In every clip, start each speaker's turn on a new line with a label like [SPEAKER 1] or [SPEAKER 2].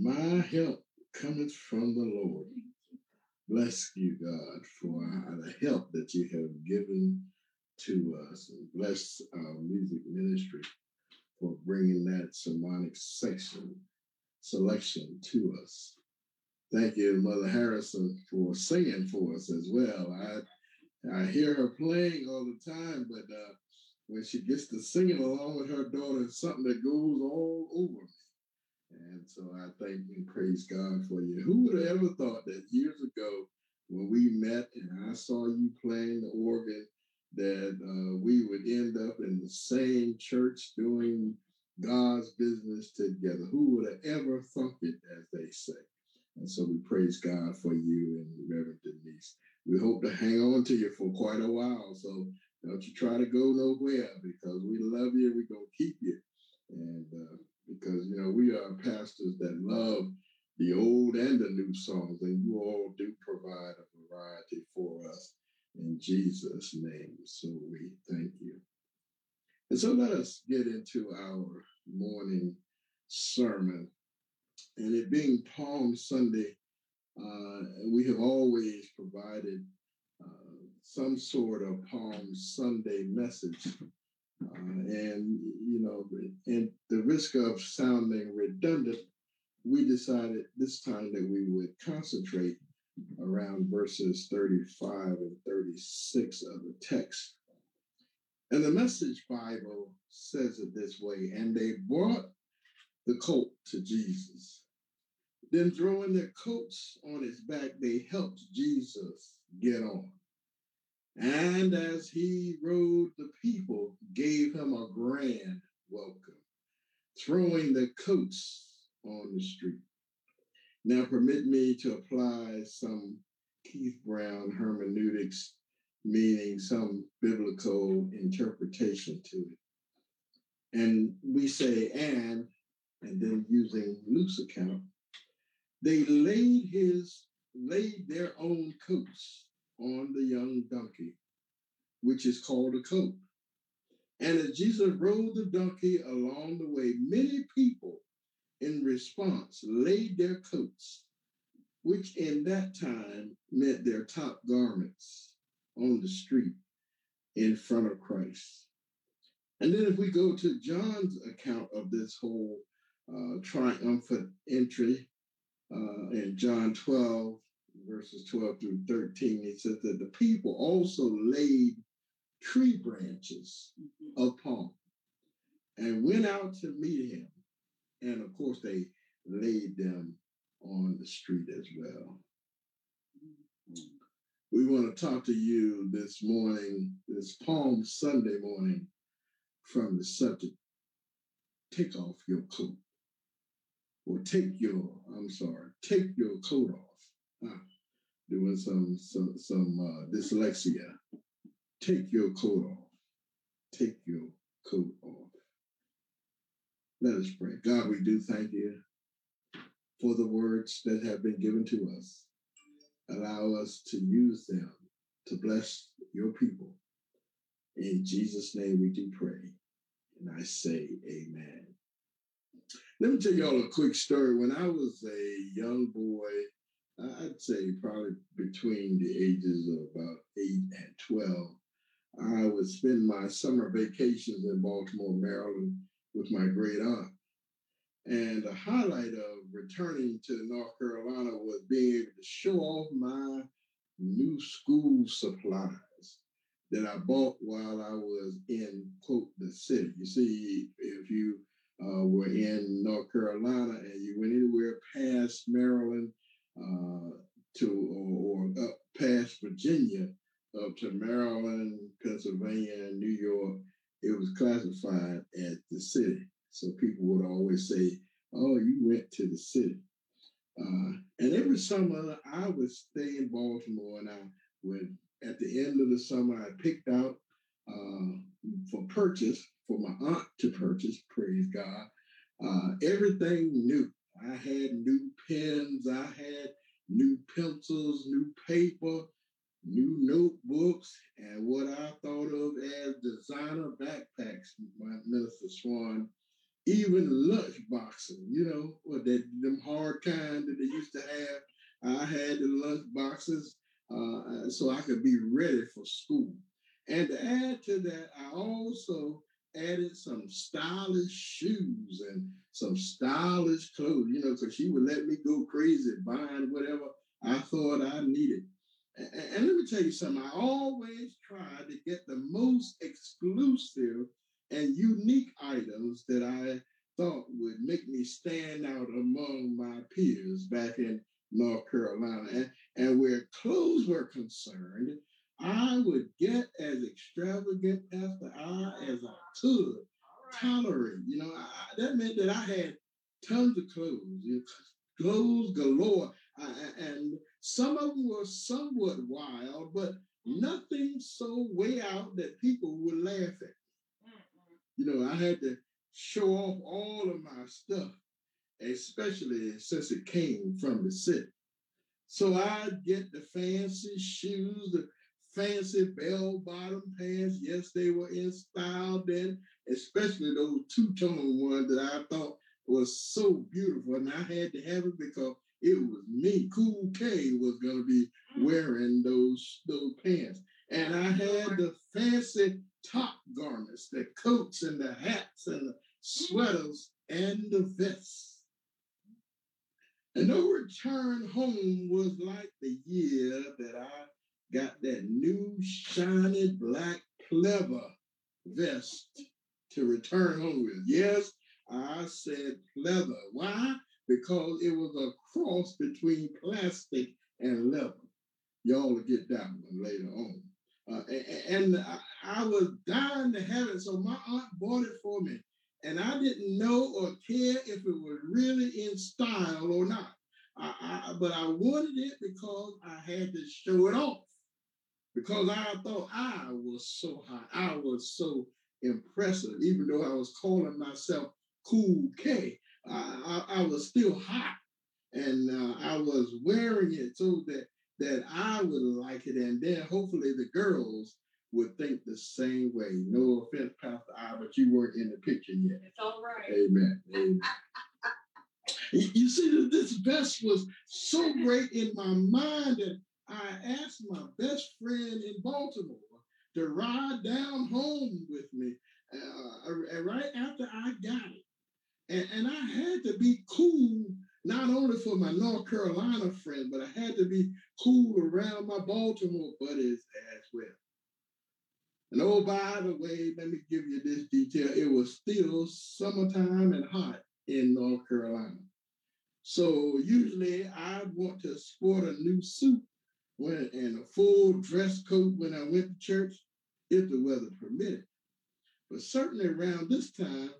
[SPEAKER 1] My help cometh from the Lord. Bless you, God, for the help that you have given to us. And bless our music ministry for bringing that sermonic section selection to us. Thank you, Mother Harrison, for singing for us as well. I I hear her playing all the time, but uh, when she gets to singing along with her daughter, it's something that goes all over me. And so I thank and praise God for you. Who would have ever thought that years ago, when we met and I saw you playing the organ, that uh, we would end up in the same church doing God's business together. Who would have ever thunk it, as they say? And so we praise God for you and Reverend Denise. We hope to hang on to you for quite a while. So don't you try to go nowhere because we love you. We're going to keep you. And uh, because, you know, we are pastors that love the old and the new songs, and you all do provide a variety for us in Jesus' name. So we thank you. And so let us get into our morning sermon. And it being Palm Sunday, uh, we have always provided uh, some sort of Palm Sunday message. Uh, and, you know, and the risk of sounding redundant, we decided this time that we would concentrate around verses 35 and 36 of the text. And the Message Bible says it this way and they brought the colt to Jesus. Then, throwing their coats on his back, they helped Jesus get on. And as he rode, the people gave him a grand welcome, throwing their coats on the street. Now, permit me to apply some Keith Brown hermeneutics, meaning some biblical interpretation to it. And we say, and, and then using Luke's account, they laid his, laid their own coats on the young donkey, which is called a colt. And as Jesus rode the donkey along the way, many people in response laid their coats, which in that time meant their top garments, on the street in front of Christ. And then if we go to John's account of this whole uh, triumphant entry uh, in John 12, verses 12 through 13, it says that the people also laid tree branches mm-hmm. palm and went out to meet him. And of course, they laid them on the street as well. Mm-hmm. We want to talk to you this morning, this Palm Sunday morning, from the subject take off your coat. Or take your, I'm sorry, take your coat off. Doing some some some uh, dyslexia. Take your coat off. Take your coat off. Let us pray. God, we do thank you for the words that have been given to us. Allow us to use them to bless your people. In Jesus' name we do pray. And I say amen. Let me tell y'all a quick story. When I was a young boy, I'd say probably between the ages of about eight and 12, I would spend my summer vacations in Baltimore, Maryland with my great aunt. And the highlight of returning to North Carolina was being able to show off my new school supplies that I bought while I was in, quote, the city. You see, if you uh, were in North Carolina and you went anywhere past Maryland to or, or, up past Virginia up to Maryland, Pennsylvania, and New York, it was classified as the city. So people would always say, "Oh, you went to the city." Uh, and every summer I would stay in Baltimore, and I would at the end of the summer I picked out uh, for purchase for my aunt to purchase. Praise God! Uh, everything new. I had new pens. I had new pencils, new paper, new notebooks, and what I thought of as designer backpacks, my Minister Swan, even lunch boxes, you know, what that them hard kind that they used to have. I had the lunch boxes uh, so I could be ready for school. And to add to that, I also added some stylish shoes and some stylish clothes, you know, because she would let me go crazy buying whatever I thought I needed. And, and let me tell you something, I always try to get the most exclusive and unique items that I thought would make me stand out among my peers back in North Carolina. And, and where clothes were concerned, I would get as extravagant the I as I could tolerate. You know, I, that meant that I had tons of clothes, you know, clothes galore. I, and some of them were somewhat wild, but mm-hmm. nothing so way out that people would laugh at. Me. You know, I had to show off all of my stuff, especially since it came from the city. So I'd get the fancy shoes, the fancy bell bottom pants. Yes, they were in style then, especially those two tone ones that I thought was so beautiful. And I had to have it because it was me. Cool K was going to be mm. wearing those, those pants. And I had the fancy top garments, the coats and the hats and the sweaters and the vests. And no return home was like the year that I got that new shiny black pleather vest to return home with. Yes, I said leather. Why? Because it was a cross between plastic and leather. Y'all will get that one later on. Uh, and, and I, I was dying to have it, so my aunt bought it for me. And I didn't know or care if it was really in style or not. I, I, but I wanted it because I had to show it off because I thought I was so hot. I was so impressive, even though I was calling myself Cool K. I, I, I was still hot, and uh, I was wearing it so that that I would like it, and then hopefully the girls would think the same way. No offense, Pastor I, but you weren't in the picture yet.
[SPEAKER 2] It's all right.
[SPEAKER 1] Amen. Amen. you see, this vest was so great in my mind that I asked my best friend in Baltimore to ride down home with me uh, right after I got it. And, and I had to be cool, not only for my North Carolina friend, but I had to be cool around my Baltimore buddies as well. And oh, by the way, let me give you this detail. It was still summertime and hot in North Carolina. So usually I want to sport a new suit when and a full dress coat when I went to church, if the weather permitted. But certainly around this time,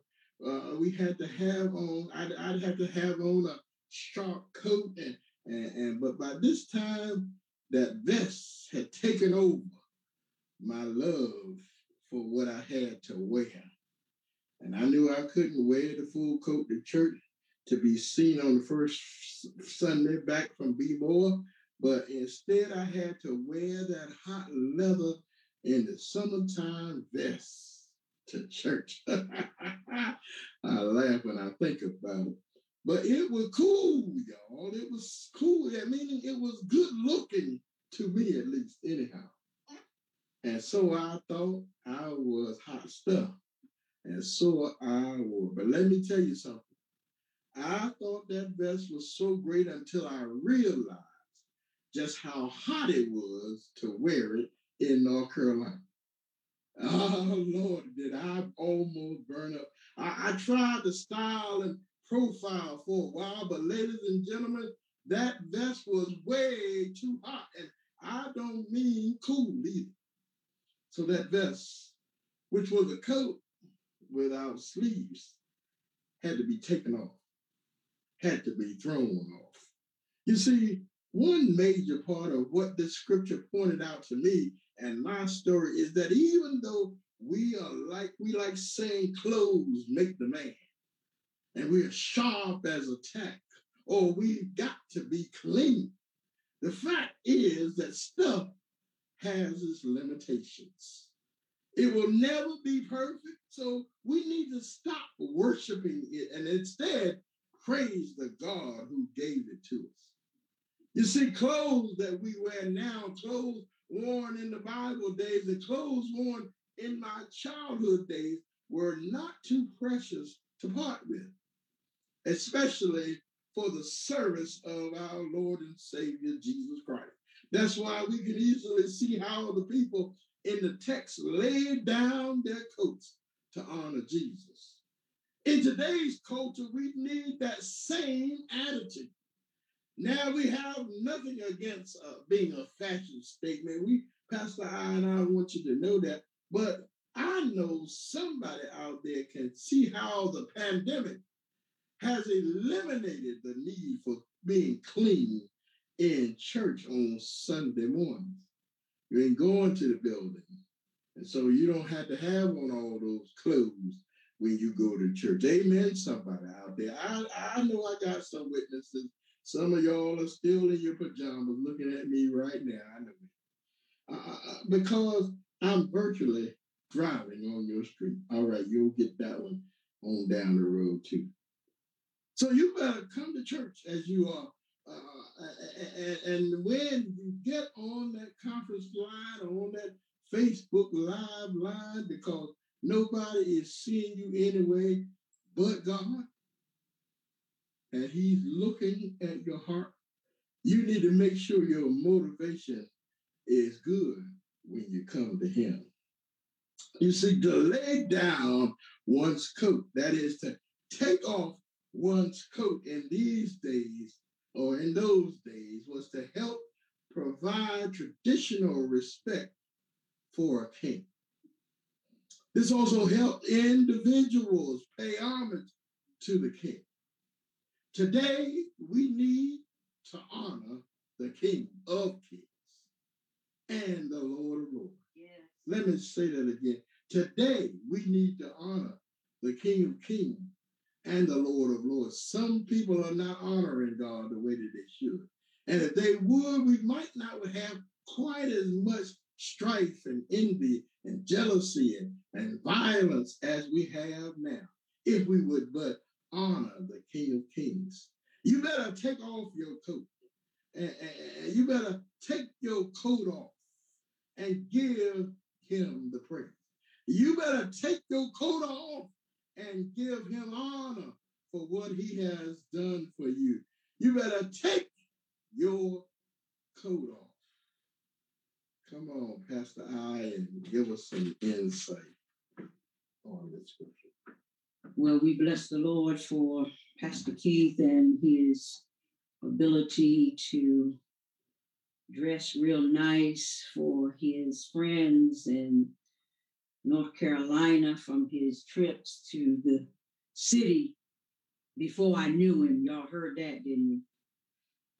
[SPEAKER 1] uh, we had to have on, I'd, I'd, have to have on a sharp coat. And, and, and but by this time, that vest had taken over my love for what I had to wear. And I knew I couldn't wear the full coat to church to be seen on the first Sunday back from B More but instead, I had to wear that hot leather in the summertime vest to church. I laugh when I think about it. But it was cool, y'all. It was cool. That meaning it was good looking to me, at least, anyhow. And so I thought I was hot stuff. And so I was. But let me tell you something. I thought that vest was so great until I realized just how hot it was to wear it in North Carolina. Oh Lord, did I almost burn up. I, I tried to style and profile for a while, but ladies and gentlemen, that vest was way too hot. And I don't mean cool either. So that vest, which was a coat without sleeves, had to be taken off, had to be thrown off. You see, one major part of what this scripture pointed out to me and my story is that even though we are like, we like saying clothes make the man, and we are sharp as a tack, or we've got to be clean. The fact is that stuff has its limitations. It will never be perfect, so we need to stop worshiping it and instead praise the God who gave it to us. You see, clothes that we wear now, clothes worn in the Bible days, the clothes worn in my childhood days were not too precious to part with, especially for the service of our Lord and Savior Jesus Christ. That's why we can easily see how the people in the text laid down their coats to honor Jesus. In today's culture, we need that same attitude. Now we have nothing against uh, being a fashion statement. We, Pastor I and I want you to know that. But I know somebody out there can see how the pandemic has eliminated the need for being clean in church on Sunday mornings. You ain't going to the building. And so you don't have to have on all those clothes when you go to church. Amen, somebody out there. I, I know I got some witnesses. Some of y'all are still in your pajamas looking at me right now. I know uh, because I'm virtually driving on your street. All right, you'll get that one on down the road too. So you better come to church as you are. Uh, and when you get on that conference line or on that Facebook Live line, because nobody is seeing you anyway but God, and He's looking at your heart, you need to make sure your motivation is good when you come to Him. You see, to lay down one's coat, that is to take off one's coat in these days or in those days, was to help provide traditional respect for a king. This also helped individuals pay homage to the king. Today, we need to honor the King of Kings and the Lord of Lords. Yes. Let me say that again. Today, we need to honor the King of Kings and the Lord of Lords. Some people are not honoring God the way that they should. And if they would, we might not have quite as much strife and envy and jealousy and, and violence as we have now, if we would but honor the King of Kings. You better take off your coat. And, you better take your coat off and give him the praise. You better take your coat off and give him honor for what he has done for you. You better take your coat off. Come on, Pastor I, and give us some insight on this scripture.
[SPEAKER 2] Well, we bless the Lord for Pastor Keith and his ability to dress real nice for his friends and North Carolina from his trips to the city before I knew him. Y'all heard that, didn't you?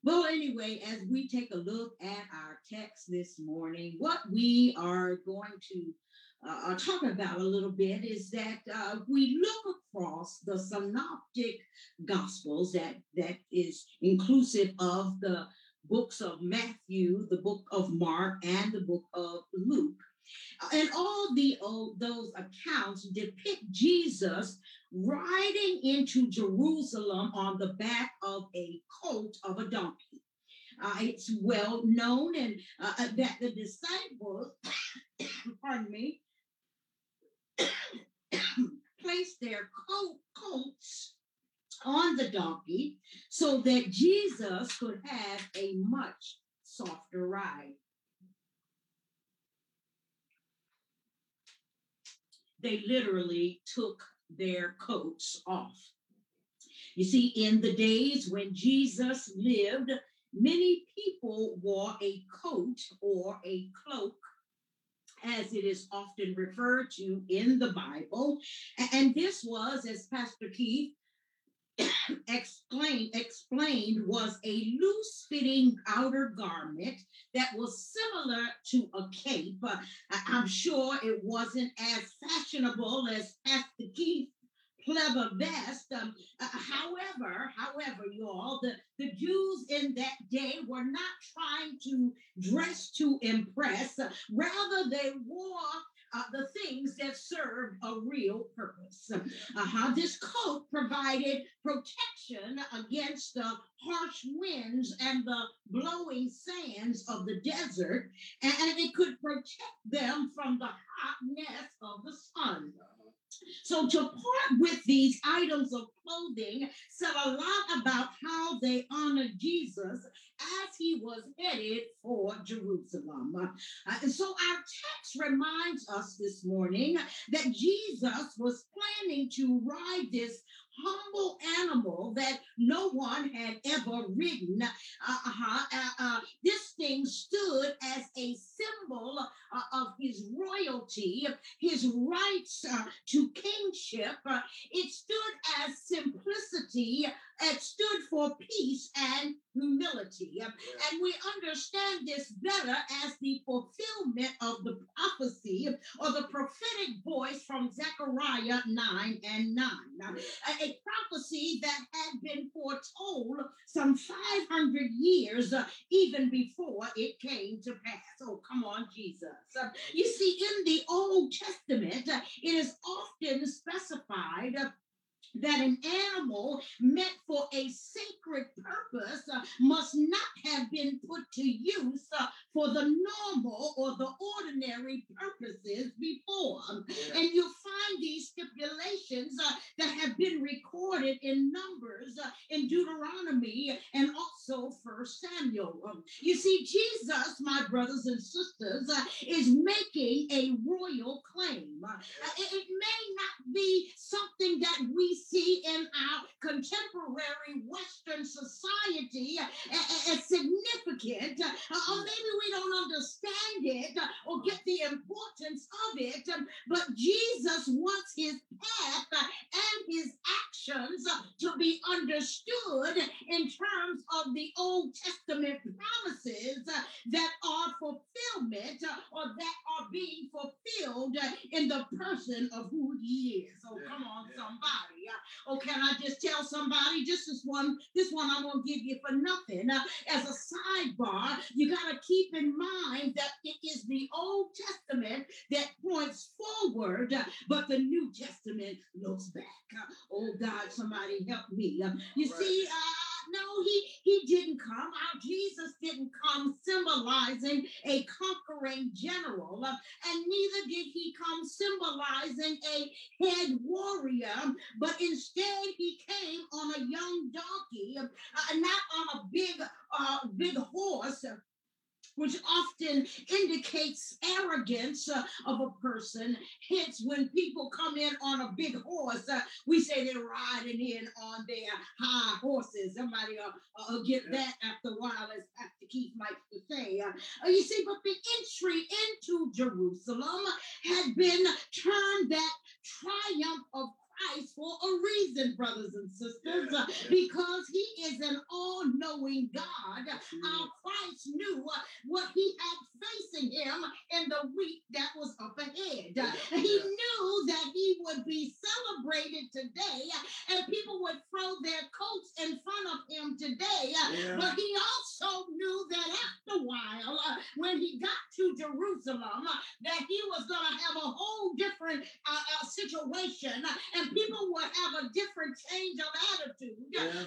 [SPEAKER 2] Well, anyway, as we take a look at our text this morning, what we are going to uh, talk about a little bit is that uh, we look across the synoptic gospels that that is inclusive of the books of Matthew, the book of Mark, and the book of Luke. And all the those accounts depict Jesus riding into Jerusalem on the back of a colt of a donkey. Uh, it's well known and uh, uh that the disciples, pardon me, placed their coat, coats on the donkey so that Jesus could have a much softer ride. they literally took their coats off. You see, in the days when Jesus lived, many people wore a coat or a cloak, as it is often referred to in the Bible. And this was, as Pastor Keith explained, was a loose fitting outer garment that was similar to a cape. Uh, I'm sure it wasn't as fashionable as Pastor Keith pleather vest. Um, uh, however, however, y'all, the, the Jews in that day were not trying to dress to impress. Uh, rather, they wore uh, the things that served a real purpose. Uh-huh. This coat provided protection against the harsh winds and the blowing sands of the desert, and it could protect them from the hotness of the sun. So to part with these items of clothing said a lot about how they honored Jesus as he was headed for Jerusalem. Uh, and so our text reminds us this morning that Jesus was planning to ride this humble animal that no one had ever ridden. Uh-huh. Uh, uh, this thing stood as a symbol uh, of his royalty, his rights uh, to kingship. Uh, it stood as simplicity it stood for peace and humility. Yeah. And we understand this better as the fulfillment of the prophecy or the prophetic voice from Zechariah 9 and 9. A, prophecy that had been foretold some 500 years uh, even before it came to pass. Oh, come on, Jesus. You see, in the Old Testament, uh, it is often specified uh, that an animal meant for a sacred purpose uh, must not have been put to use uh, for the normal or the ordinary purposes before. Yeah. And you find these stipulations uh, that have been recorded in Numbers, uh, in Deuteronomy, and also First Samuel. Um, you see, Jesus, my brothers and sisters, uh, is making a royal claim. Uh, it may not be something that we see in our contemporary Western society uh, uh, as significant, uh, or hmm. maybe we don't understand it uh, or get the importance of it, um, but Jesus wants his path and his actions to be understood in terms of the Old Testament promises that are fulfillment or that are being fulfilled in the person of who he is. Oh, so come on, somebody. Oh, can I just tell somebody? Just this one, this one I'm gonna give you for nothing. Uh, as a sidebar, you got to keep in mind that it is the Old Testament that points forward, uh, but the New Testament looks back. Uh, oh God, somebody help me. Uh, you right. see, uh, no, he he didn't come. Our Jesus didn't come symbolizing a conquering general, uh, and neither did he come symbolizing a head warrior, but instead he came on a young donkey, uh, not on a big uh, big horse which often indicates arrogance uh, of a person. Hence, when people come in on a big horse, uh, we say they're riding in on their high horses. Somebody will uh, get that after a while, as Pastor Keith likes to say. Uh, uh, you see, but the entry into Jerusalem had been turned that triumph of For a reason, brothers and sisters, yeah, yeah. because he is an all knowing God. Our Christ knew what he had facing him in the week that was up ahead. Yeah, he knew that he would be celebrated today and people would throw their coats in front of him today. But he also knew that after a while, uh, when he got to Jerusalem, uh, that he was going to have a whole different uh, uh, situation and people would have a different change of attitude.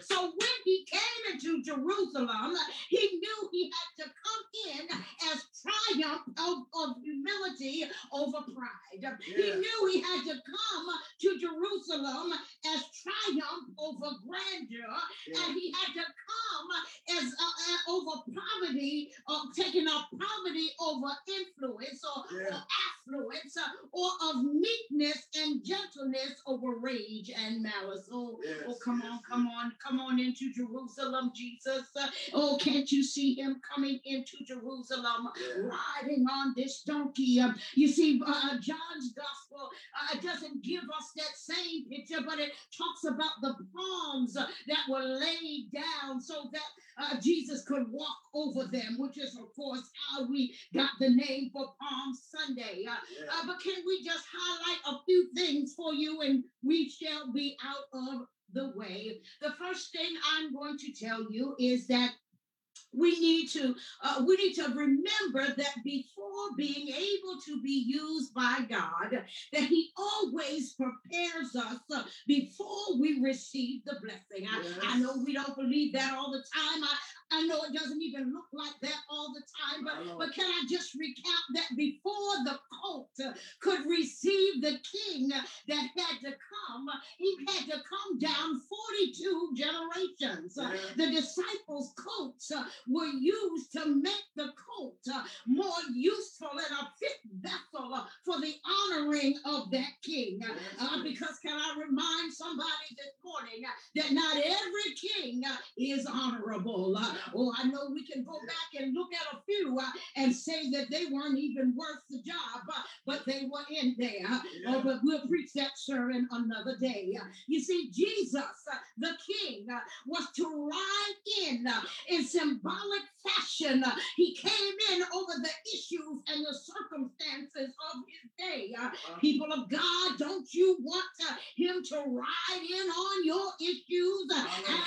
[SPEAKER 2] So when he came into Jerusalem, he knew he had to come in as triumph of, of humility over pride. He knew he had to come to Jerusalem as triumph over grandeur, and he had to come as uh, uh, over poverty, uh, taking up poverty over influence or, or affluence, uh, or of meekness and gentleness over rage and malice. Oh, yes, oh, come yes, on, yes. come on, come on into Jerusalem, Jesus. Oh, can't you see him coming into Jerusalem, riding on this donkey? Um, you see, uh, John's gospel uh, doesn't give us that same picture, but it talks about the palms that were laid down so that uh, Jesus could walk over them, which is, of course, how we got the name for Palm Sunday. Uh, yeah. uh, but can we just highlight a few things for you and we shall be out of the way? The first thing I'm going to tell you is that we need to uh, we need to remember that before being able to be used by god that he always prepares us uh, before we receive the blessing I, yes. I know we don't believe that all the time I, I know it doesn't even look like that all the time, but, but can I just recount that before the colt uh, could receive the king that had to come, he had to come down 42 generations. Yeah. The disciples' coats uh, were used to make the colt uh, more useful and a fit vessel uh, for the honoring of that king. Because can I remind somebody this morning uh, that not every king is honorable. Oh, I know we can go back and look at a few uh, and say that they weren't even worth the job, uh, but they were in there. Oh, but we'll preach that sermon another day. You see, Jesus, uh, the King, uh, was to ride in uh, in symbolic fashion. he came in over the issues and the circumstances of his day. Uh-huh. People of God, don't you want him to ride in on your issues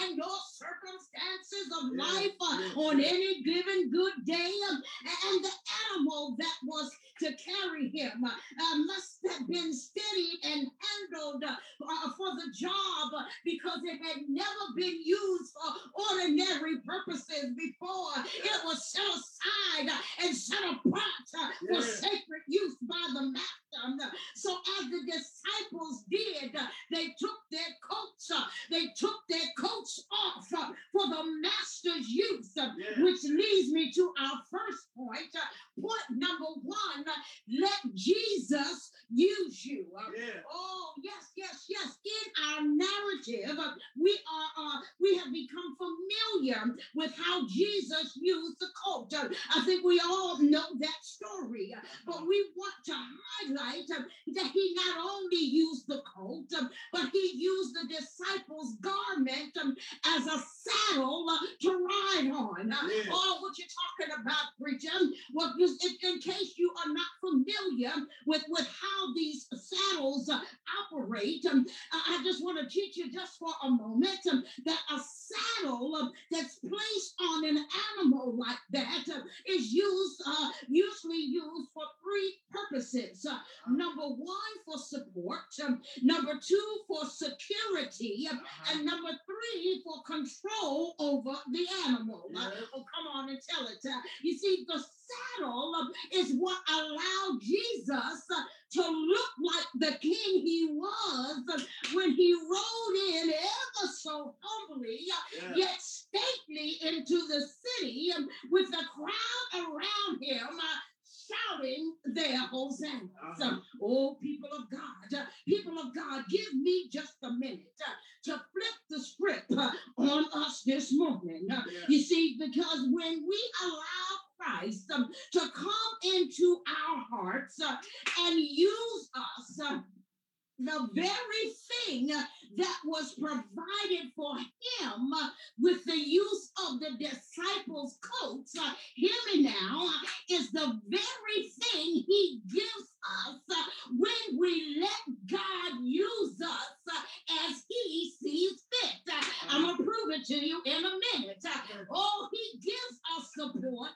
[SPEAKER 2] and your circumstances of life? on any given good day. Um, and the animal that was to carry him uh, must have been steadied and handled uh, uh, for the job because it had never been used for ordinary purposes before. It was set aside and set apart for sacred use by the master. So as the disciples did, they took their coats, they took their coats off for the master's use, which leads me to our first point. Point number one let Jesus use you. Yeah. Oh, yes, yes, yes. Our narrative, we are uh, we have become familiar with how Jesus used the colt. I think we all know that story, but we want to highlight that he not only used the colt, but he used the disciples' garment as a saddle to ride on. Yeah. Oh, what you're talking about, preacher? Well, in case you are not familiar with, with how these saddles operate, I just want to teach you just for a moment um, that a saddle uh, that's placed on an animal like that uh, is used, uh, usually used for three purposes. Uh, number one, for support. Um, number two, for security. Uh-huh. And number three, for control over the animal. Uh, oh, come on and tell it. you see, the saddle is what allowed Jesus uh, to look like the king he was uh, when he rode in ever so humbly, uh, yet stately into the city with the crowd around him shouting their hosannas. Uh-huh. Oh, people of God, uh, people of God, give me just a minute uh, to flip the script uh, on us this morning. Yeah. You see, because when we allow Christ um, to come into our hearts uh, and use us. Uh, the very thing that was provided for him with the use of the disciples' coats, uh, hear me now, is the very thing he gives us uh, when we let God use us uh, as he sees fit. I'm going to prove it to you in a minute. Oh, he gives us support.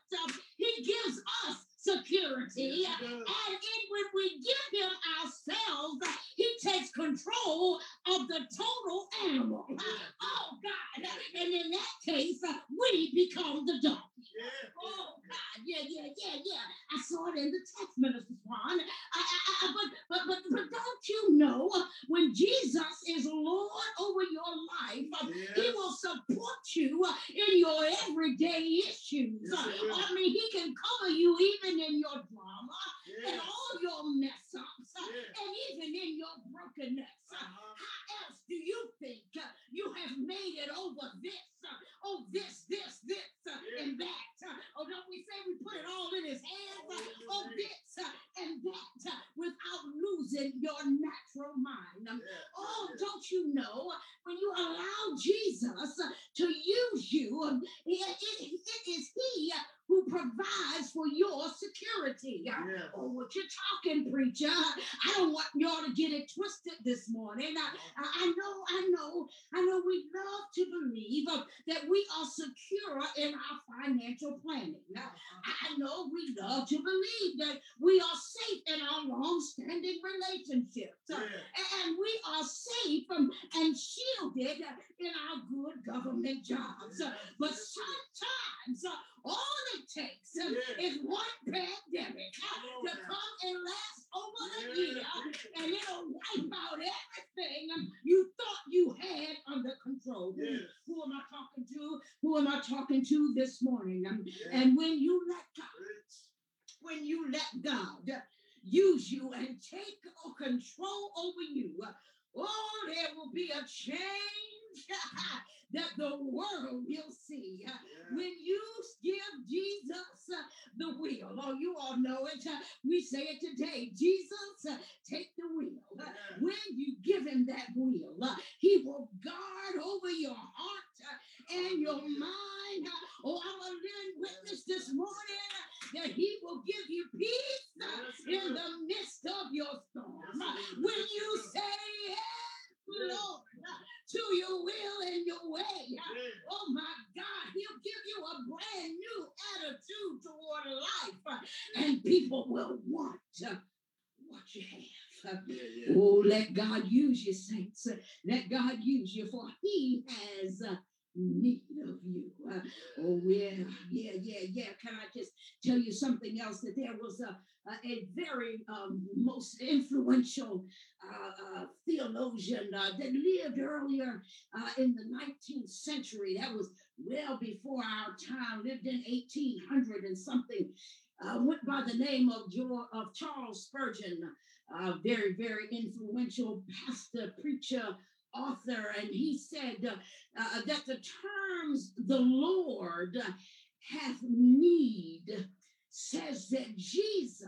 [SPEAKER 2] He gives us security. And in, when we give him ourselves, he takes control of the total animal. Oh, God. And in that case, we become the donkey. Oh, God. Yeah, yeah, yeah, yeah. I saw it in the text, Minister Swan. I, I, I, but, but, but, but don't you know when Jesus is Lord over your life, yes. he will support you in your everyday issues. Yes, I mean, he can cover you even in your drama yes. and all your mess ups uh, and even in your brokenness. Uh, uh-huh. How else do you think uh, you have made it over this? Oh, this, this, this, and that. Oh, don't we say we put it all in his hands? Oh, this and that without losing your natural mind. Oh, don't you know when you allow Jesus to use you, it, it, it is He who provides for your security. Yeah. Oh, what you're talking, preacher. I don't want y'all to get it twisted this morning. I, I know, I know, I know we to believe uh, that we are secure in our financial planning. Now, I know we love to believe that we are safe in our long-standing relationships. Uh, and we are safe um, and shielded in our good government jobs. But sometimes uh, all it takes uh, is one pandemic to come and last over a year and it'll wipe out everything um, you thought you had under control. Yes. Who am I talking to? Who am I talking to this morning? Um, and when you let God, when you let God use you and take control over you, oh, there will be a change that the world will see. Yeah. When you give Jesus the wheel, oh, you all know it. We say it today Jesus, take the wheel. When you give him that wheel, uh, he will guard over your heart uh, and your mind. Oh, I'm a living witness this morning that he will give you peace in the midst of your storm. When you say yes, Lord, to your will and your way. Oh my God, he'll give you a brand new attitude toward life, and people will want what you have. Oh, let God use you, saints. Let God use you, for He has need of you. Uh, oh, yeah, yeah, yeah, yeah. Can I just tell you something else? That there was a, a, a very um, most influential uh, uh, theologian uh, that lived earlier uh, in the 19th century. That was well before our time, lived in 1800 and something. Uh, went by the name of, George, of Charles Spurgeon, very, very influential pastor, preacher, author, and he said uh, uh, that the terms the Lord hath need says that Jesus,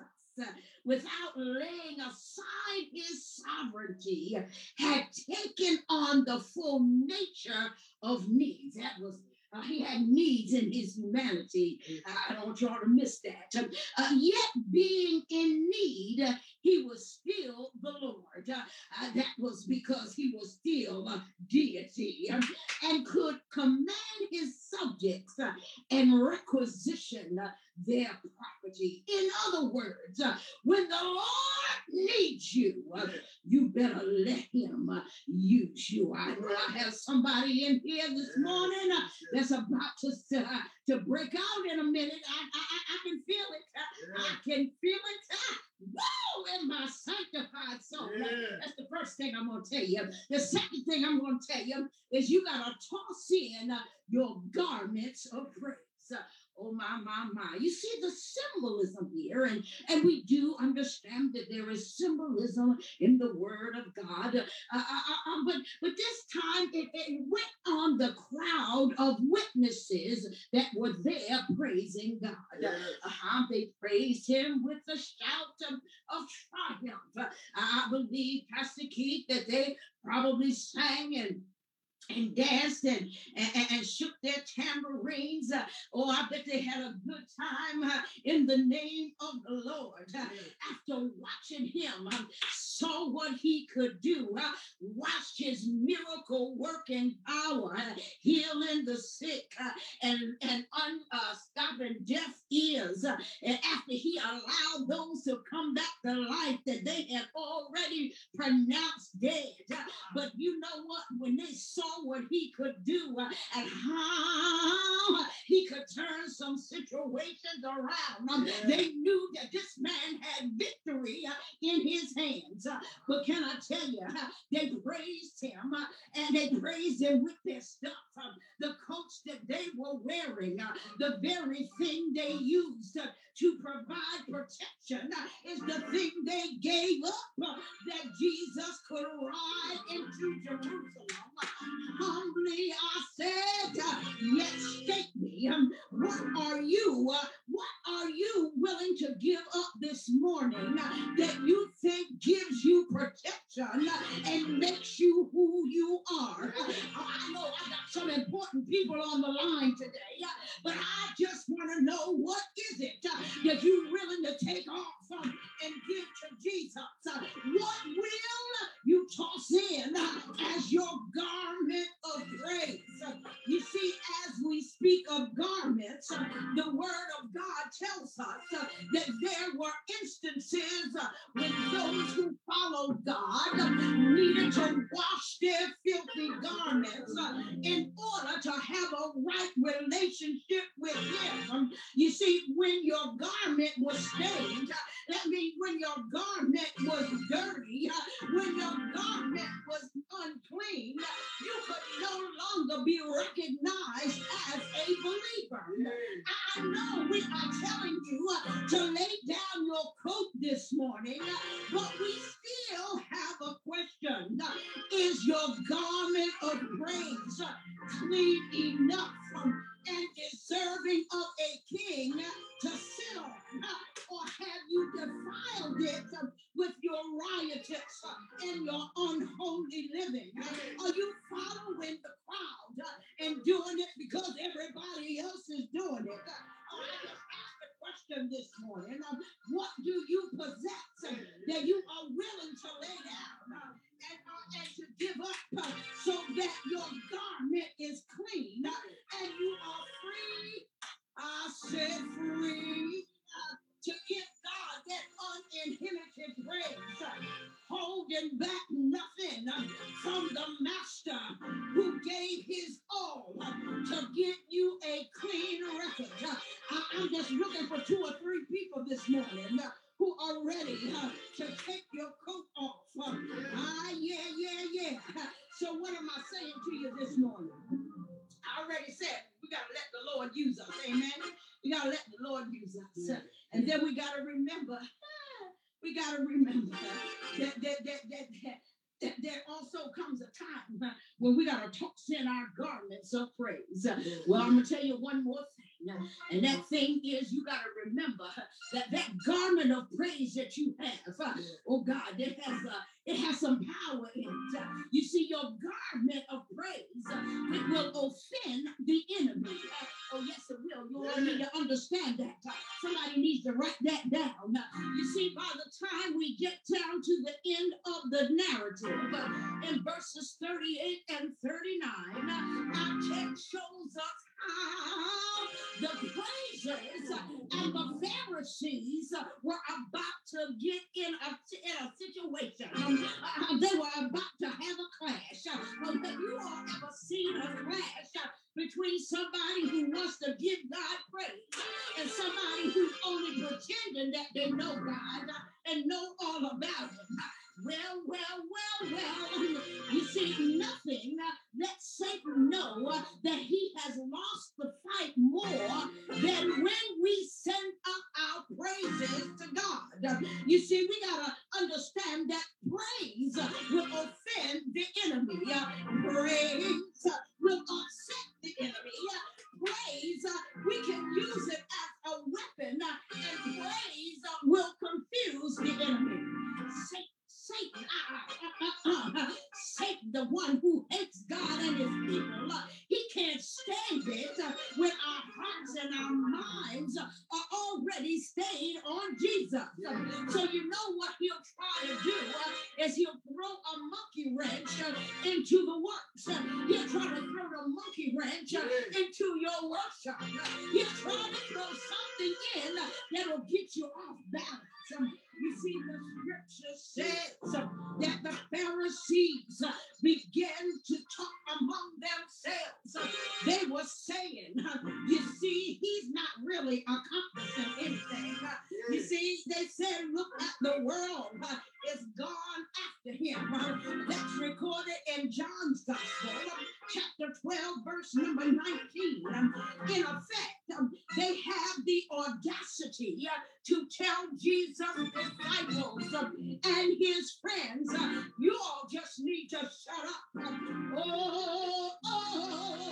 [SPEAKER 2] without laying aside his sovereignty, had taken on the full nature of needs. That was uh, he had needs in his humanity. Uh, I don't want y'all to miss that. Uh, yet, being in need, he was still the Lord. Uh, uh, that was because he was still a deity um, and could command his subjects uh, and requisition their property. In other words, uh, when the Lord needs you, uh, you better let him uh, use you. I know I have somebody in here this morning that's about to, to break out in a minute. I, I, I can feel it. I can feel it. Whoa, in my sanctified soul. Yeah. That's the first thing I'm going to tell you. The second thing I'm going to tell you is you got to toss in uh, your garments of praise. Uh, Oh my, my, my. You see the symbolism here, and, and we do understand that there is symbolism in the word of God. Uh, uh, uh, uh but, but this time it, it went on the crowd of witnesses that were there praising God. Uh-huh, they praised him with a shout of, of triumph. I believe, Pastor Keith, that they probably sang and and danced and, and, and, shook their tambourines. Uh, oh, I bet they had a good time uh, in the name of the Lord. Uh, after watching him, saw what he could do, watched his miracle working power, healing the sick and, and unstopping deaf ears. and after he allowed those to come back to life that they had already pronounced dead. but you know what? When they saw what he could do uh, and how he could turn some situations around. Yeah. They knew that this man had victory uh, in his hands. Uh, but can I tell you, they praised him and they praised him with their stuff. The coats that they were wearing, uh, the very thing they used uh, to provide protection uh, is the thing they gave up uh, that Jesus could ride into Jerusalem. Humbly I said, Yes, shake me. Um, what are you? Uh, what are you willing to give up this morning that you think gives you protection and makes you who you are? I know I got some important people on the line today, but I just want to know what is it that you're willing to take off uh, and give to Jesus? Uh, what will you toss in uh, as your was unclean, you could no longer be recognized as a believer. I know we are telling you uh, to lay down your coat this morning, uh, but we still have a question. Is your garment of praise uh, clean enough and deserving of a king to sit on? Or have you defiled it your riotous uh, and your unholy living? Uh, Are you following the crowd uh, and doing it because everybody else is doing it? Uh, I just asked the question this morning. What do you possess uh, that you are willing to lay down uh, and, uh, to give up uh, so that your garment is clean uh, and you are free? I said free holding back it has uh, it has some power in it. You see, your garment of praise, uh, it will offend the enemy. Uh, Oh, yes, it will. You need to understand that. Uh, Somebody needs to write that down. You see, by the time we get down to the end of the narrative, in verses 38 and 39, uh, our text shows us the praises and the Pharisees were about to get in a, in a situation. Uh, Saying, uh, you see, he's not really accomplishing anything. Uh, You see, they said, look at the world uh, is gone after him. Uh, That's recorded in John's Gospel, uh, chapter 12, verse number 19. Um, In effect, um, they have the audacity uh, to tell Jesus' disciples um, and his friends, uh, you all just need to shut up. Um, Oh, oh,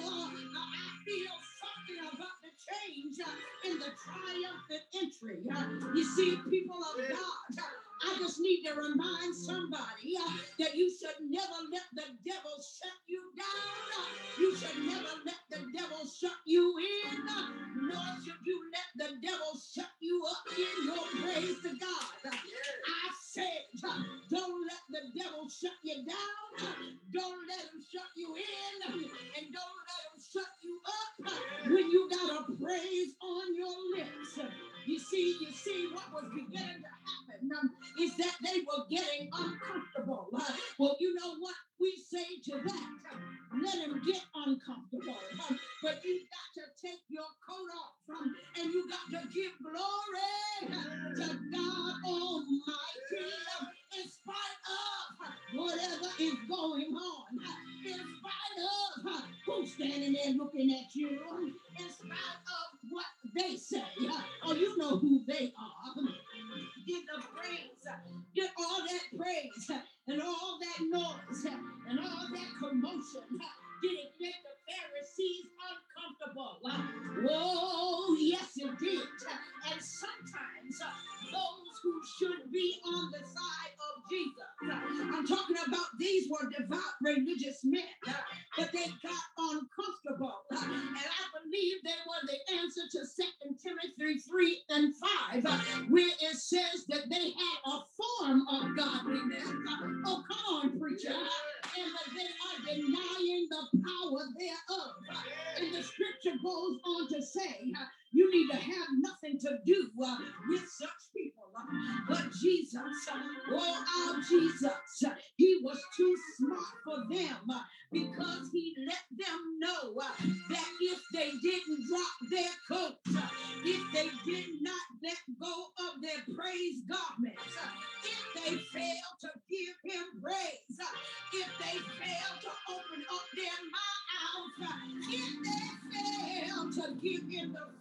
[SPEAKER 2] feel something about the change uh, in the triumphant entry. Uh. You see, people of God, uh, I just need to remind somebody that you should never let the devil shut you down. You should never let the devil shut you in, nor should you let the devil shut you up in your praise to God. I don't let the devil shut you down. Don't let him shut you in. And don't let him shut you up when you got a praise on your lips. You see, you see what was beginning to happen um, is that they were getting uncomfortable. Well, you know what we say to that? Let him get uncomfortable. But you got to take your coat off um, and you got to give glory to God You in the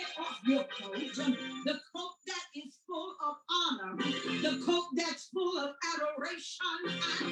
[SPEAKER 2] take off your the coat that is full of honor, the coat that's full of adoration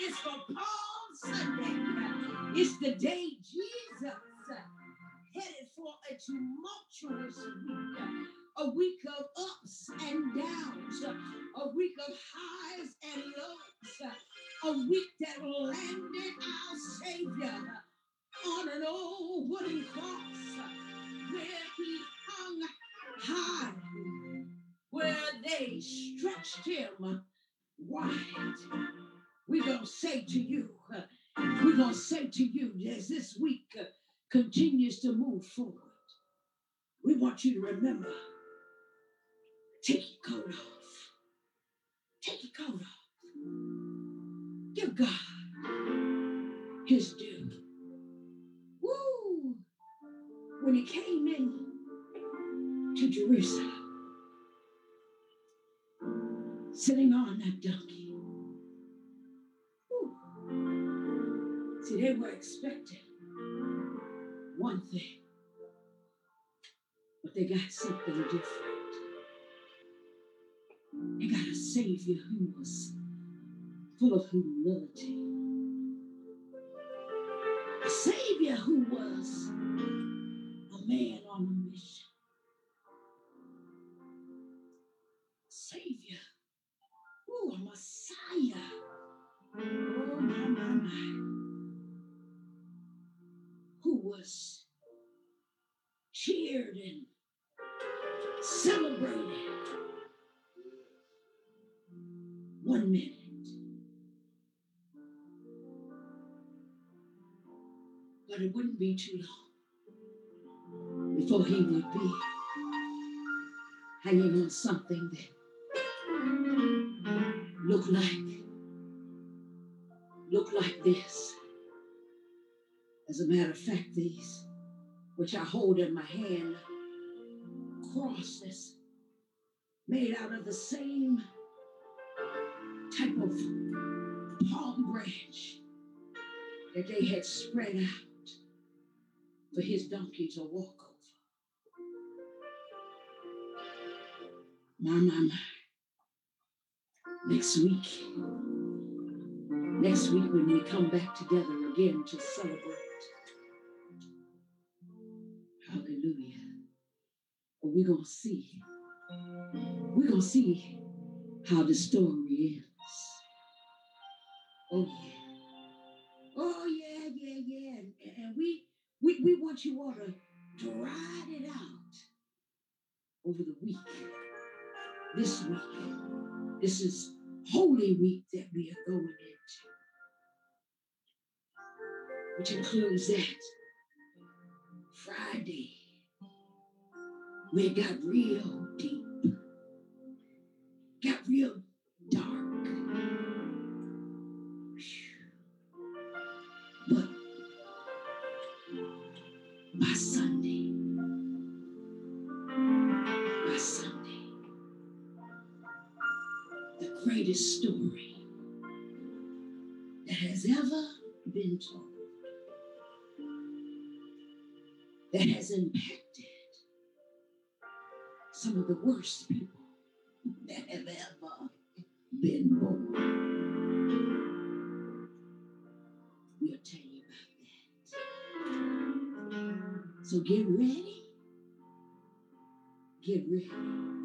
[SPEAKER 2] It's for Palm Sunday. It's the day Jesus headed for a tumultuous week, a week of ups and downs, a week of highs and lows, a week that landed our Savior on an old wooden cross where he hung high, where they stretched him wide we're going to say to you, we're going to say to you as this week uh, continues to move forward, we want you to remember take your coat off. Take your coat off. Give God his due. Woo! When he came in to Jerusalem, sitting on that donkey, They were expecting one thing, but they got something different. They got a Savior who was full of humility, a Savior who was was cheered and celebrated one minute. But it wouldn't be too long before he would be hanging on something that looked like looked like this. As a matter of fact, these which I hold in my hand, crosses made out of the same type of palm branch that they had spread out for his donkey to walk over. My, my, my. Next week, next week when we come back together again to celebrate. We're going to see. We're going to see how the story ends. Oh yeah. Oh yeah, yeah, yeah. And, and we, we we want you all to, to ride it out over the week. This week. This is Holy Week that we are going into. Which includes that Friday. We got real deep. Got real dark. But by Sunday, by Sunday, the greatest story that has ever been told, that has impacted some of the worst people that have ever been born. We'll tell you about that. So get ready. Get ready.